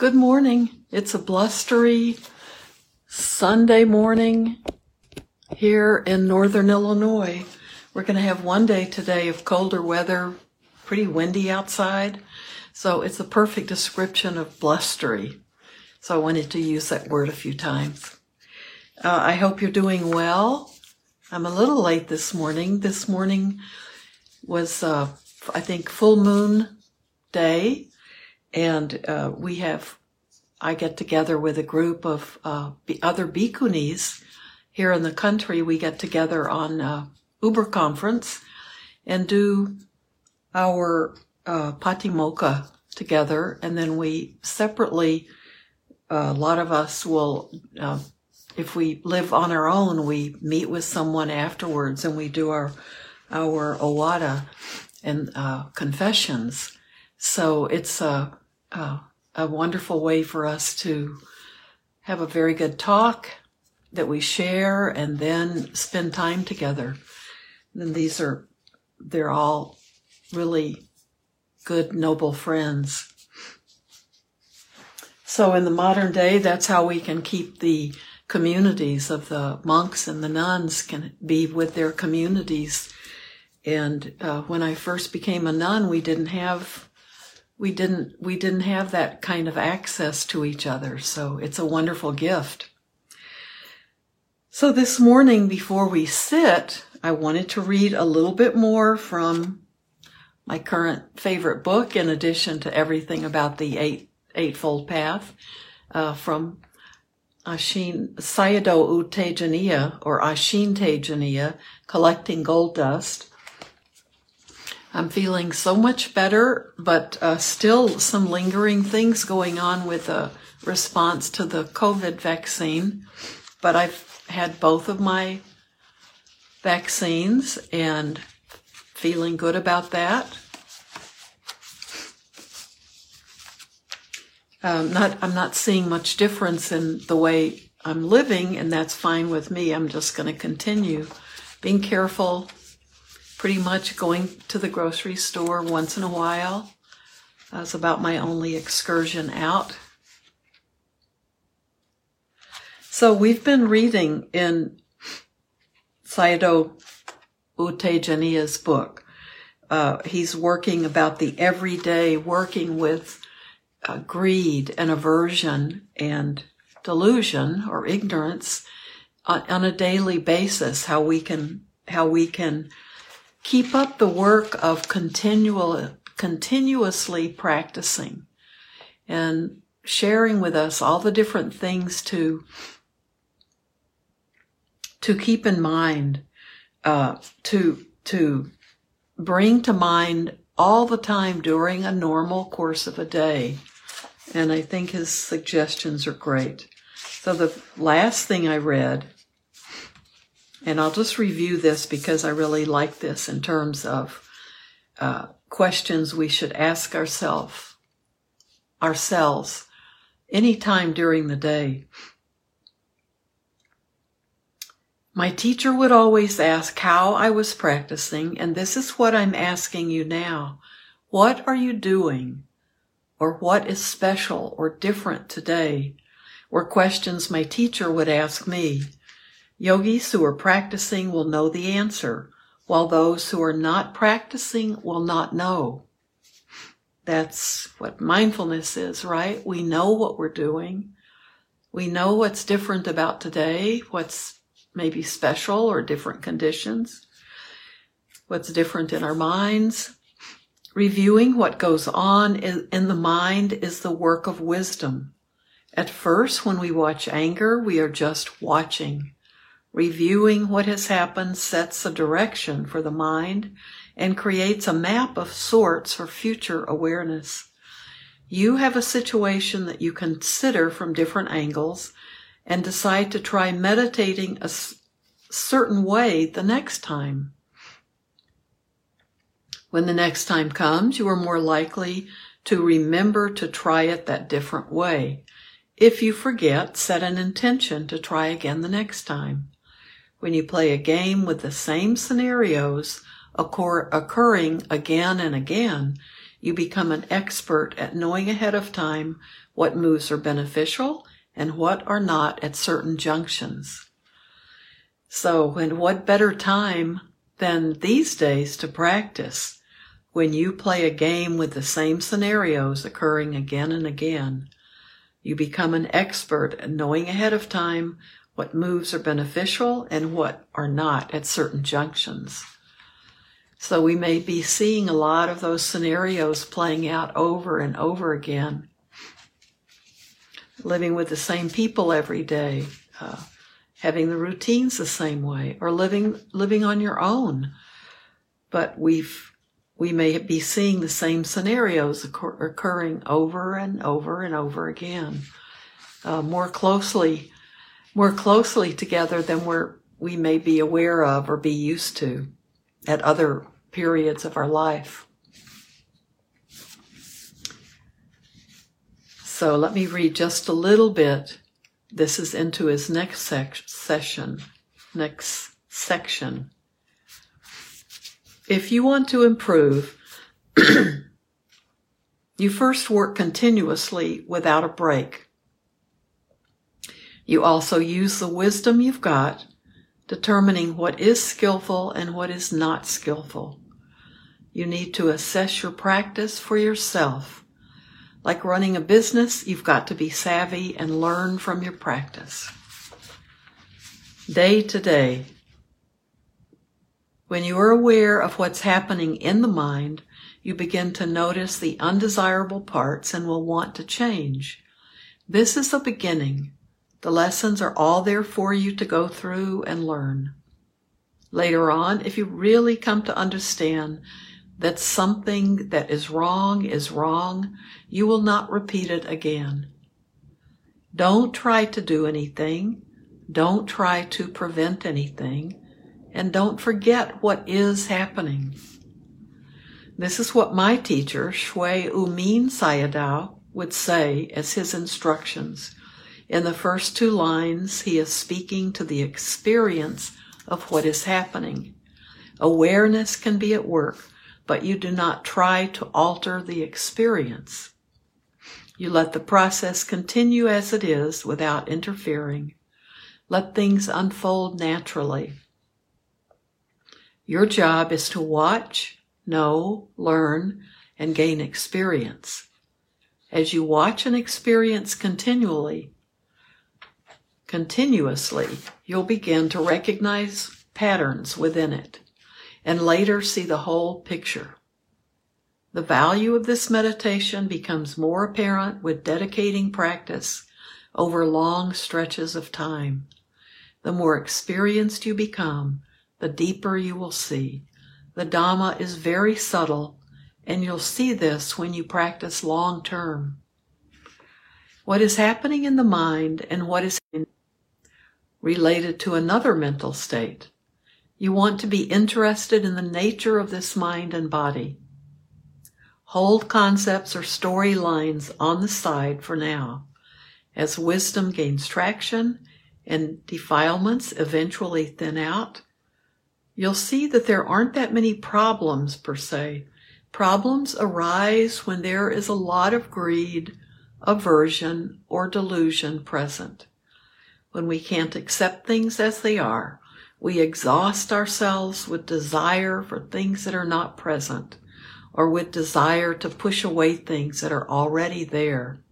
Good morning. It's a blustery Sunday morning here in northern Illinois. We're going to have one day today of colder weather, pretty windy outside. So it's a perfect description of blustery. So I wanted to use that word a few times. Uh, I hope you're doing well. I'm a little late this morning. This morning was, uh, I think, full moon day and uh, we have I get together with a group of uh, other bhikkhunis here in the country. We get together on uh, Uber conference and do our uh, patimokkha together, and then we separately. Uh, a lot of us will, uh, if we live on our own, we meet with someone afterwards, and we do our our ovada and uh, confessions. So it's a uh, a wonderful way for us to have a very good talk that we share and then spend time together. And these are, they're all really good, noble friends. So in the modern day, that's how we can keep the communities of the monks and the nuns can be with their communities. And uh, when I first became a nun, we didn't have we didn't we didn't have that kind of access to each other so it's a wonderful gift so this morning before we sit i wanted to read a little bit more from my current favorite book in addition to everything about the eight eightfold path uh, from Ashin Sayadaw U Tejaniya or Ashin Tejaniya, Collecting Gold Dust. I'm feeling so much better, but uh, still some lingering things going on with a response to the COVID vaccine. But I've had both of my vaccines and feeling good about that. Um, not, I'm not seeing much difference in the way I'm living, and that's fine with me. I'm just going to continue being careful, pretty much going to the grocery store once in a while. That's about my only excursion out. So we've been reading in Sayadaw U Tejaniya's book. Uh, he's working about the everyday working with uh, greed and aversion and delusion or ignorance on, on a daily basis. How we can how we can keep up the work of continual, continuously practicing and sharing with us all the different things to to keep in mind, uh, to to bring to mind all the time during a normal course of a day. And I think his suggestions are great. So the last thing I read and I'll just review this because I really like this in terms of uh, questions we should ask ourselves ourselves anytime during the day. My teacher would always ask how I was practicing, and this is what I'm asking you now. What are you doing? Or what is special or different today? Were questions my teacher would ask me. Yogis who are practicing will know the answer, while those who are not practicing will not know. That's what mindfulness is, right? We know what we're doing. We know what's different about today, what's maybe special or different conditions, what's different in our minds. Reviewing what goes on in the mind is the work of wisdom. At first, when we watch anger, we are just watching. Reviewing what has happened sets a direction for the mind and creates a map of sorts for future awareness. You have a situation that you consider from different angles and decide to try meditating a certain way the next time. When the next time comes, you are more likely to remember to try it that different way. If you forget, set an intention to try again the next time when you play a game with the same scenarios occur- occurring again and again, you become an expert at knowing ahead of time what moves are beneficial and what are not at certain junctions. So, and what better time than these days to practice when you play a game with the same scenarios occurring again and again? You become an expert at knowing ahead of time what moves are beneficial and what are not at certain junctions. So we may be seeing a lot of those scenarios playing out over and over again. Living with the same people every day, uh, having the routines the same way, or living living on your own. But we've we may be seeing the same scenarios occur- occurring over and over and over again, uh, more closely, more closely together than we're we may be aware of or be used to at other periods of our life. So let me read just a little bit. This is into his next sec- session, next section. If you want to improve, you first work continuously without a break. You also use the wisdom you've got determining what is skillful and what is not skillful. You need to assess your practice for yourself. Like running a business, you've got to be savvy and learn from your practice. Day to day, when you are aware of what's happening in the mind, you begin to notice the undesirable parts and will want to change. This is the beginning. The lessons are all there for you to go through and learn. Later on, if you really come to understand that something that is wrong is wrong, you will not repeat it again. Don't try to do anything. Don't try to prevent anything. And don't forget what is happening. This is what my teacher, Shwe Oo Min Sayadaw, would say as his instructions. In the first two lines, he is speaking to the experience of what is happening. Awareness can be at work, but you do not try to alter the experience. You let the process continue as it is without interfering. Let things unfold naturally. Your job is to watch, know, learn, and gain experience. As you watch and experience continually, continuously, you'll begin to recognize patterns within it and later see the whole picture. The value of this meditation becomes more apparent with dedicating practice over long stretches of time. The more experienced you become, the deeper you will see. The Dhamma is very subtle, and you'll see this when you practice long term. What is happening in the mind and what is related to another mental state. You want to be interested in the nature of this mind and body. Hold concepts or storylines on the side for now. As wisdom gains traction and defilements eventually thin out, you'll see that there aren't that many problems per se. Problems arise when there is a lot of greed, aversion, or delusion present when we can't accept things as they are. We exhaust ourselves with desire for things that are not present or with desire to push away things that are already there.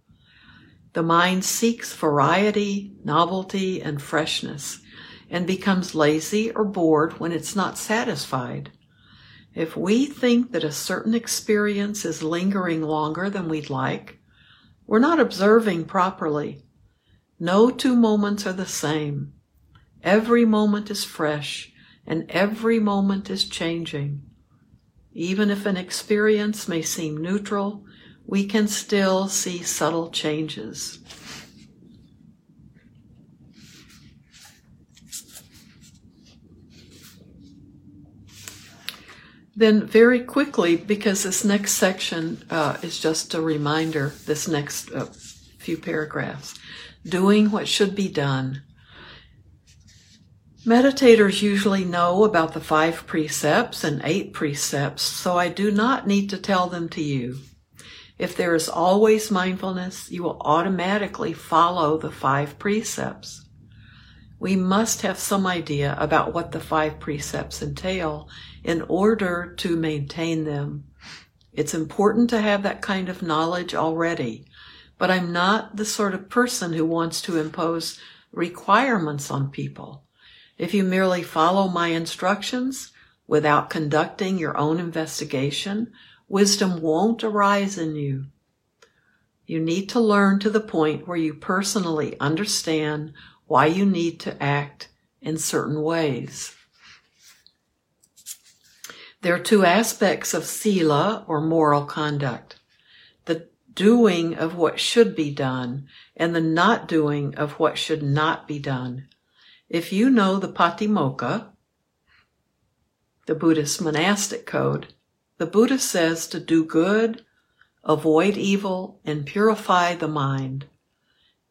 The mind seeks variety, novelty, and freshness and becomes lazy or bored when it's not satisfied. If we think that a certain experience is lingering longer than we'd like, we're not observing properly no two moments are the same. Every moment is fresh and every moment is changing. Even if an experience may seem neutral, we can still see subtle changes. Then, very quickly, because this next section uh, is just a reminder, this next uh, few paragraphs doing what should be done. Meditators usually know about the five precepts and eight precepts, so I do not need to tell them to you. If there is always mindfulness, you will automatically follow the five precepts. We must have some idea about what the five precepts entail in order to maintain them. It's important to have that kind of knowledge already, but I'm not the sort of person who wants to impose requirements on people. If you merely follow my instructions without conducting your own investigation, wisdom won't arise in you. You need to learn to the point where you personally understand why you need to act in certain ways. There are two aspects of sila or moral conduct. Doing of what should be done and the not doing of what should not be done. If you know the Patimokkha, the Buddhist monastic code, the Buddha says to do good, avoid evil, and purify the mind.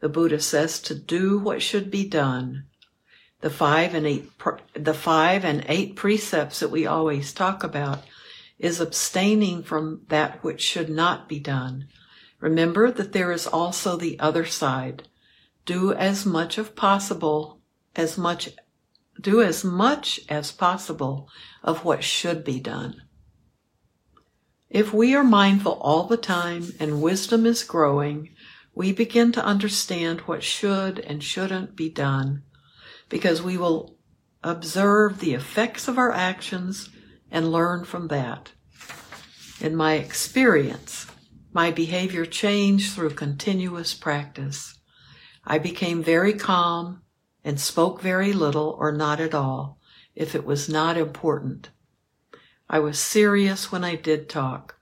The Buddha says to do what should be done. The five and eight, the five and eight precepts that we always talk about is abstaining from that which should not be done. Remember that there is also the other side. Do as much of possible as much do as much as possible of what should be done. If we are mindful all the time and wisdom is growing, we begin to understand what should and shouldn't be done because we will observe the effects of our actions and learn from that. In my experience, my behavior changed through continuous practice. I became very calm and spoke very little or not at all if it was not important. I was serious when I did talk.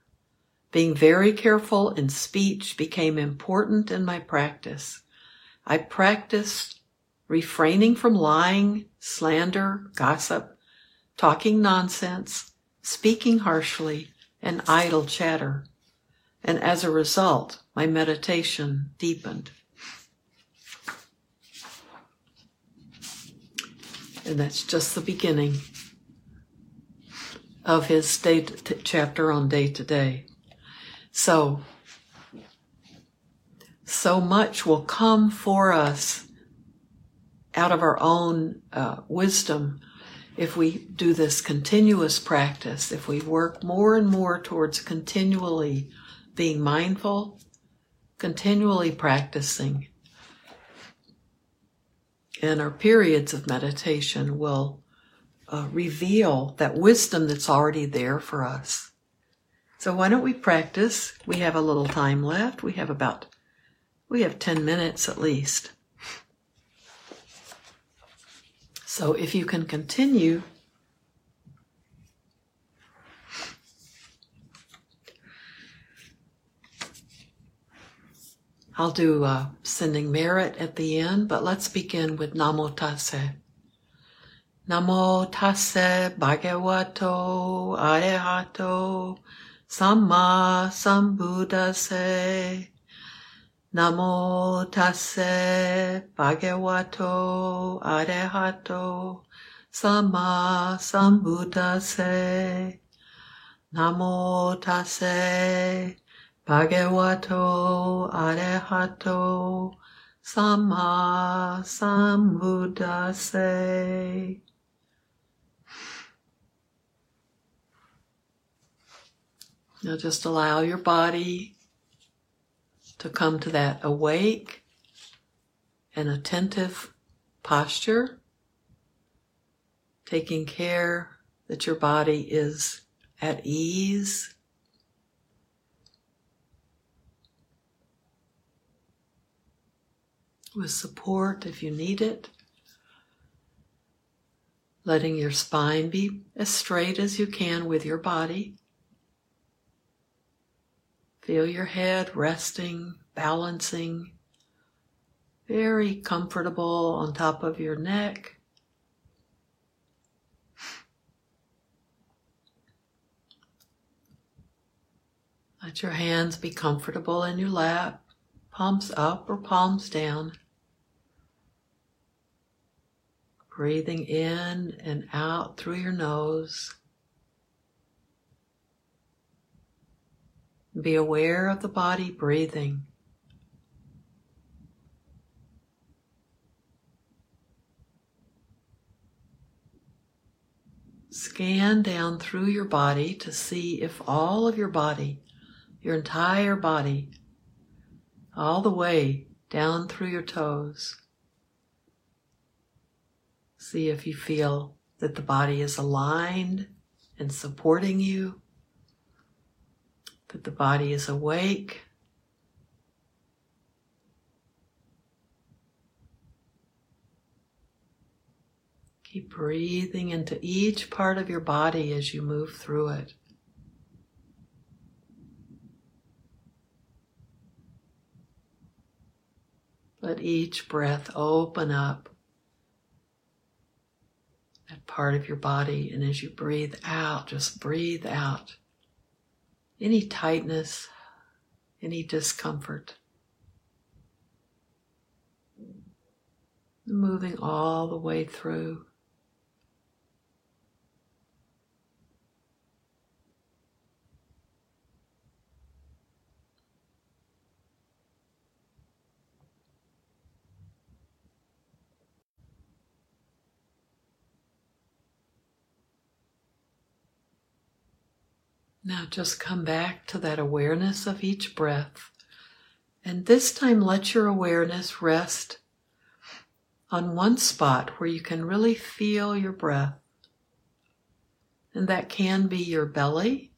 Being very careful in speech became important in my practice. I practiced refraining from lying, slander, gossip, talking nonsense, speaking harshly, and idle chatter. And as a result, my meditation deepened. And that's just the beginning of his day t- chapter on day to day. So, so much will come for us out of our own uh, wisdom if we do this continuous practice, if we work more and more towards continually being mindful, continually practicing, and our periods of meditation will uh, reveal that wisdom that's already there for us. So why don't we practice? We have a little time left. We have about, we have 10 minutes at least. So if you can continue I'll do uh, sending merit at the end, but let's begin with Namo Tassa. Namo Tassa Bhagavato Arahato Samma Sambuddhassa. Namo Tassa Bhagavato Arahato Samma Sambuddhassa. Namo Tase Bhagavato Arahato Samma Sambuddhassa. Now just allow your body to come to that awake and attentive posture, taking care that your body is at ease with support if you need it. Letting your spine be as straight as you can with your body. Feel your head resting, balancing, very comfortable on top of your neck. Let your hands be comfortable in your lap, palms up or palms down. Breathing in and out through your nose. Be aware of the body breathing. Scan down through your body to see if all of your body, your entire body, all the way down through your toes, see if you feel that the body is aligned and supporting you, that the body is awake. Keep breathing into each part of your body as you move through it. Let each breath open up part of your body, and as you breathe out, just breathe out any tightness, any discomfort. Moving all the way through. Now just come back to that awareness of each breath. And this time let your awareness rest on one spot where you can really feel your breath. And that can be your belly,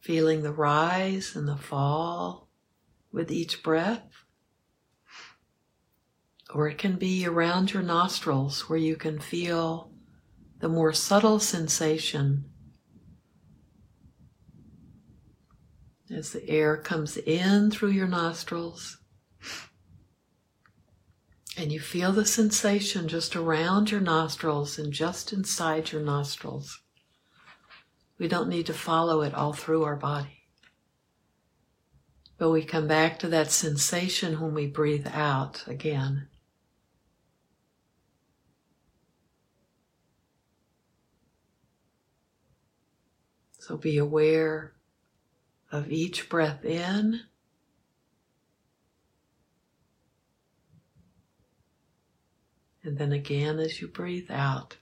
feeling the rise and the fall with each breath. Or it can be around your nostrils where you can feel the more subtle sensation as the air comes in through your nostrils. And you feel the sensation just around your nostrils and just inside your nostrils. We don't need to follow it all through our body. But we come back to that sensation when we breathe out again. So be aware of each breath in and then again as you breathe out.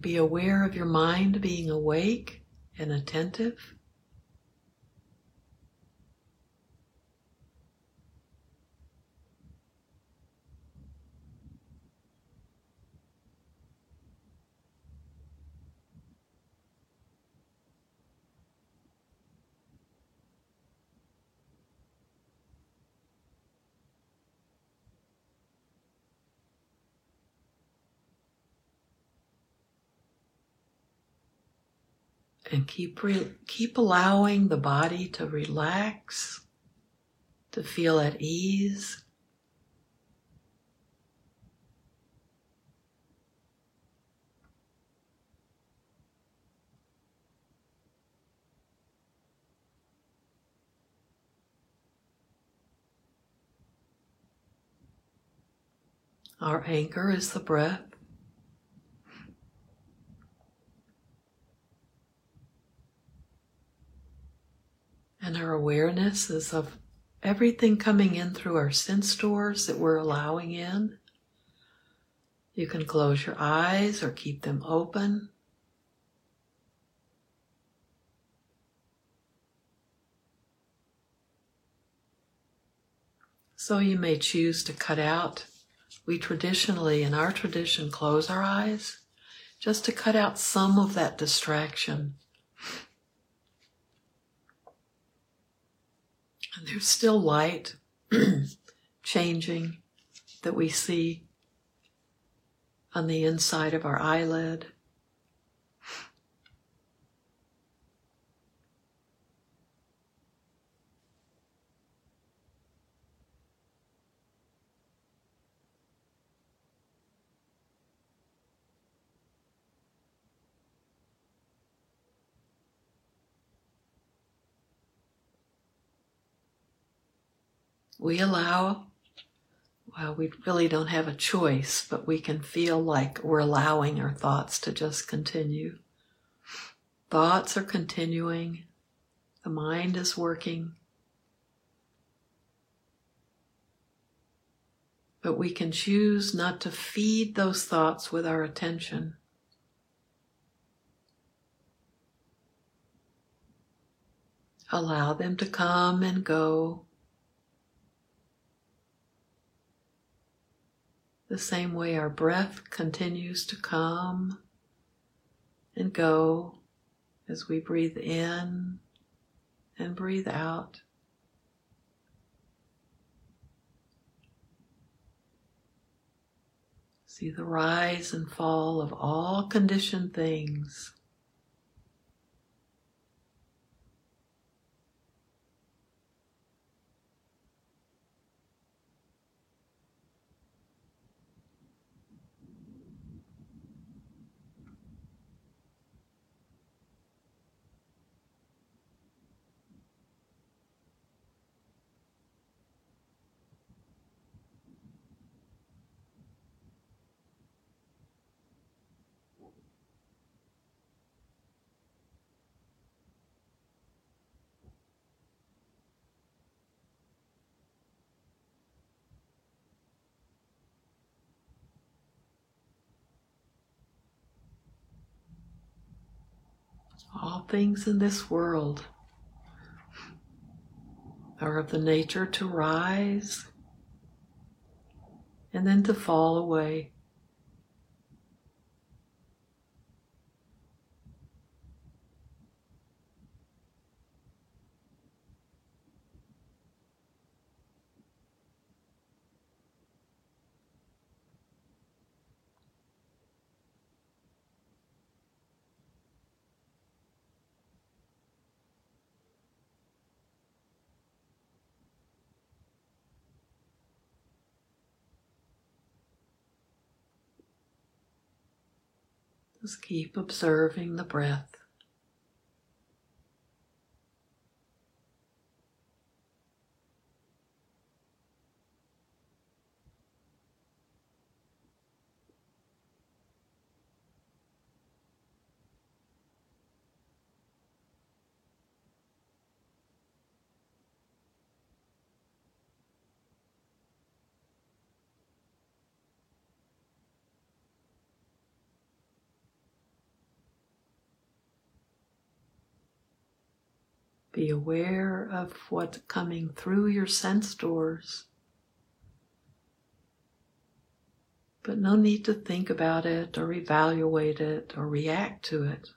Be, aware of your mind being awake and attentive. And keep re- keep allowing the body to relax, to feel at ease. Our anchor is the breath. And our awareness is of everything coming in through our sense doors that we're allowing in. You can close your eyes or keep them open. So you may choose to cut out. We traditionally, in our tradition, close our eyes just to cut out some of that distraction there's still light changing that we see on the inside of our eyelid. We allow, well, we really don't have a choice, but we can feel like we're allowing our thoughts to just continue. Thoughts are continuing, the mind is working. But we can choose not to feed those thoughts with our attention. Allow them to come and go the same way our breath continues to come and go as we breathe in and breathe out. See the rise and fall of all conditioned things. All things in this world are of the nature to rise and then to fall away. Just keep observing the breath. Be aware of what's coming through your sense doors. But no need to think about it or evaluate it or react to it.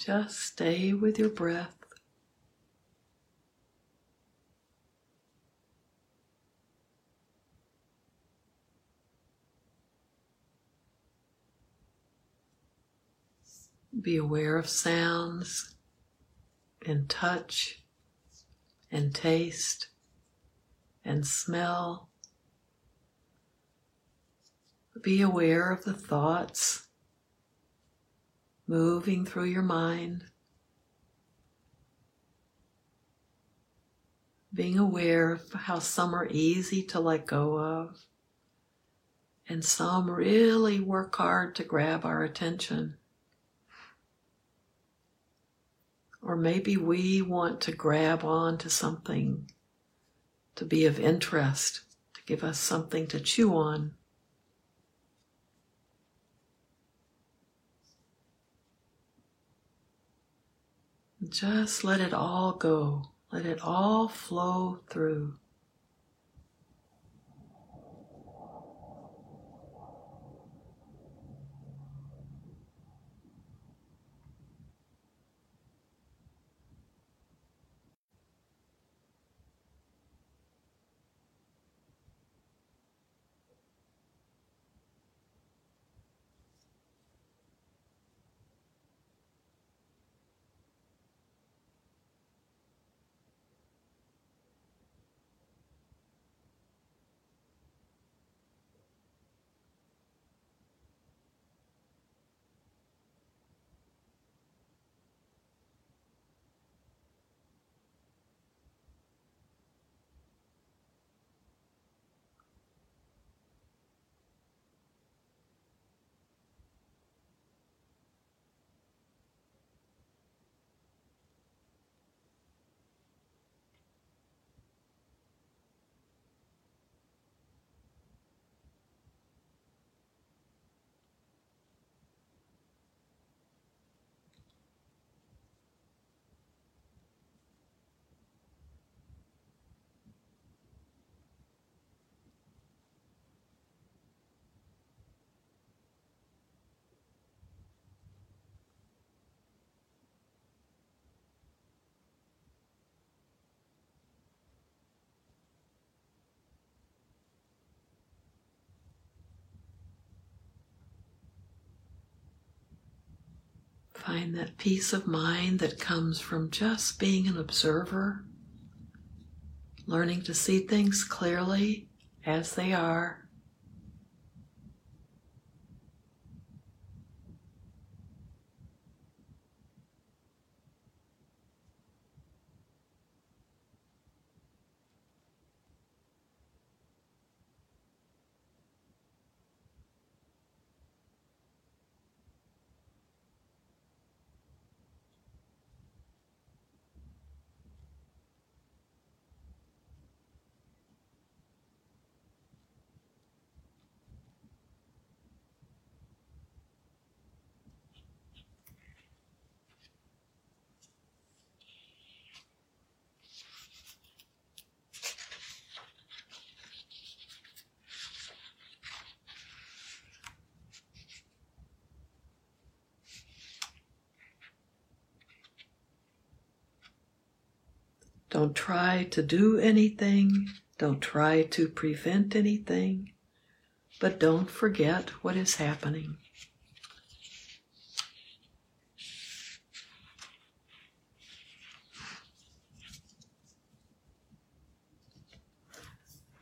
Just stay with your breath. Be aware of sounds and touch and taste and smell. Be aware of the thoughts moving through your mind. Being aware of how some are easy to let go of and some really work hard to grab our attention. Or maybe we want to grab on to something to be of interest, to give us something to chew on. Just let it all go. Let it all flow through. Find that peace of mind that comes from just being an observer, learning to see things clearly as they are. Don't try to do anything. Don't try to prevent anything. But don't forget what is happening.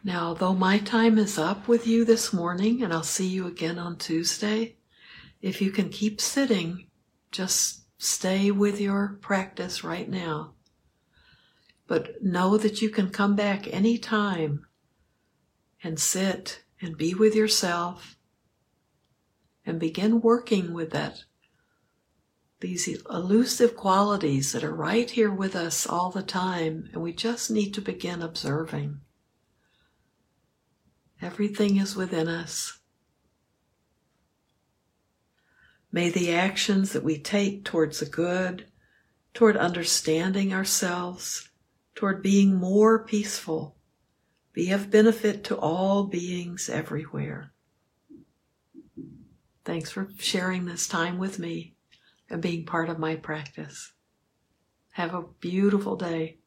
Now, though my time is up with you this morning, and I'll see you again on Tuesday, if you can keep sitting, just stay with your practice right now. But know that you can come back anytime and sit and be with yourself and begin working with that these elusive qualities that are right here with us all the time and we just need to begin observing. Everything is within us. May the actions that we take towards the good toward understanding ourselves toward being more peaceful, be of benefit to all beings everywhere. Thanks for sharing this time with me and being part of my practice. Have a beautiful day.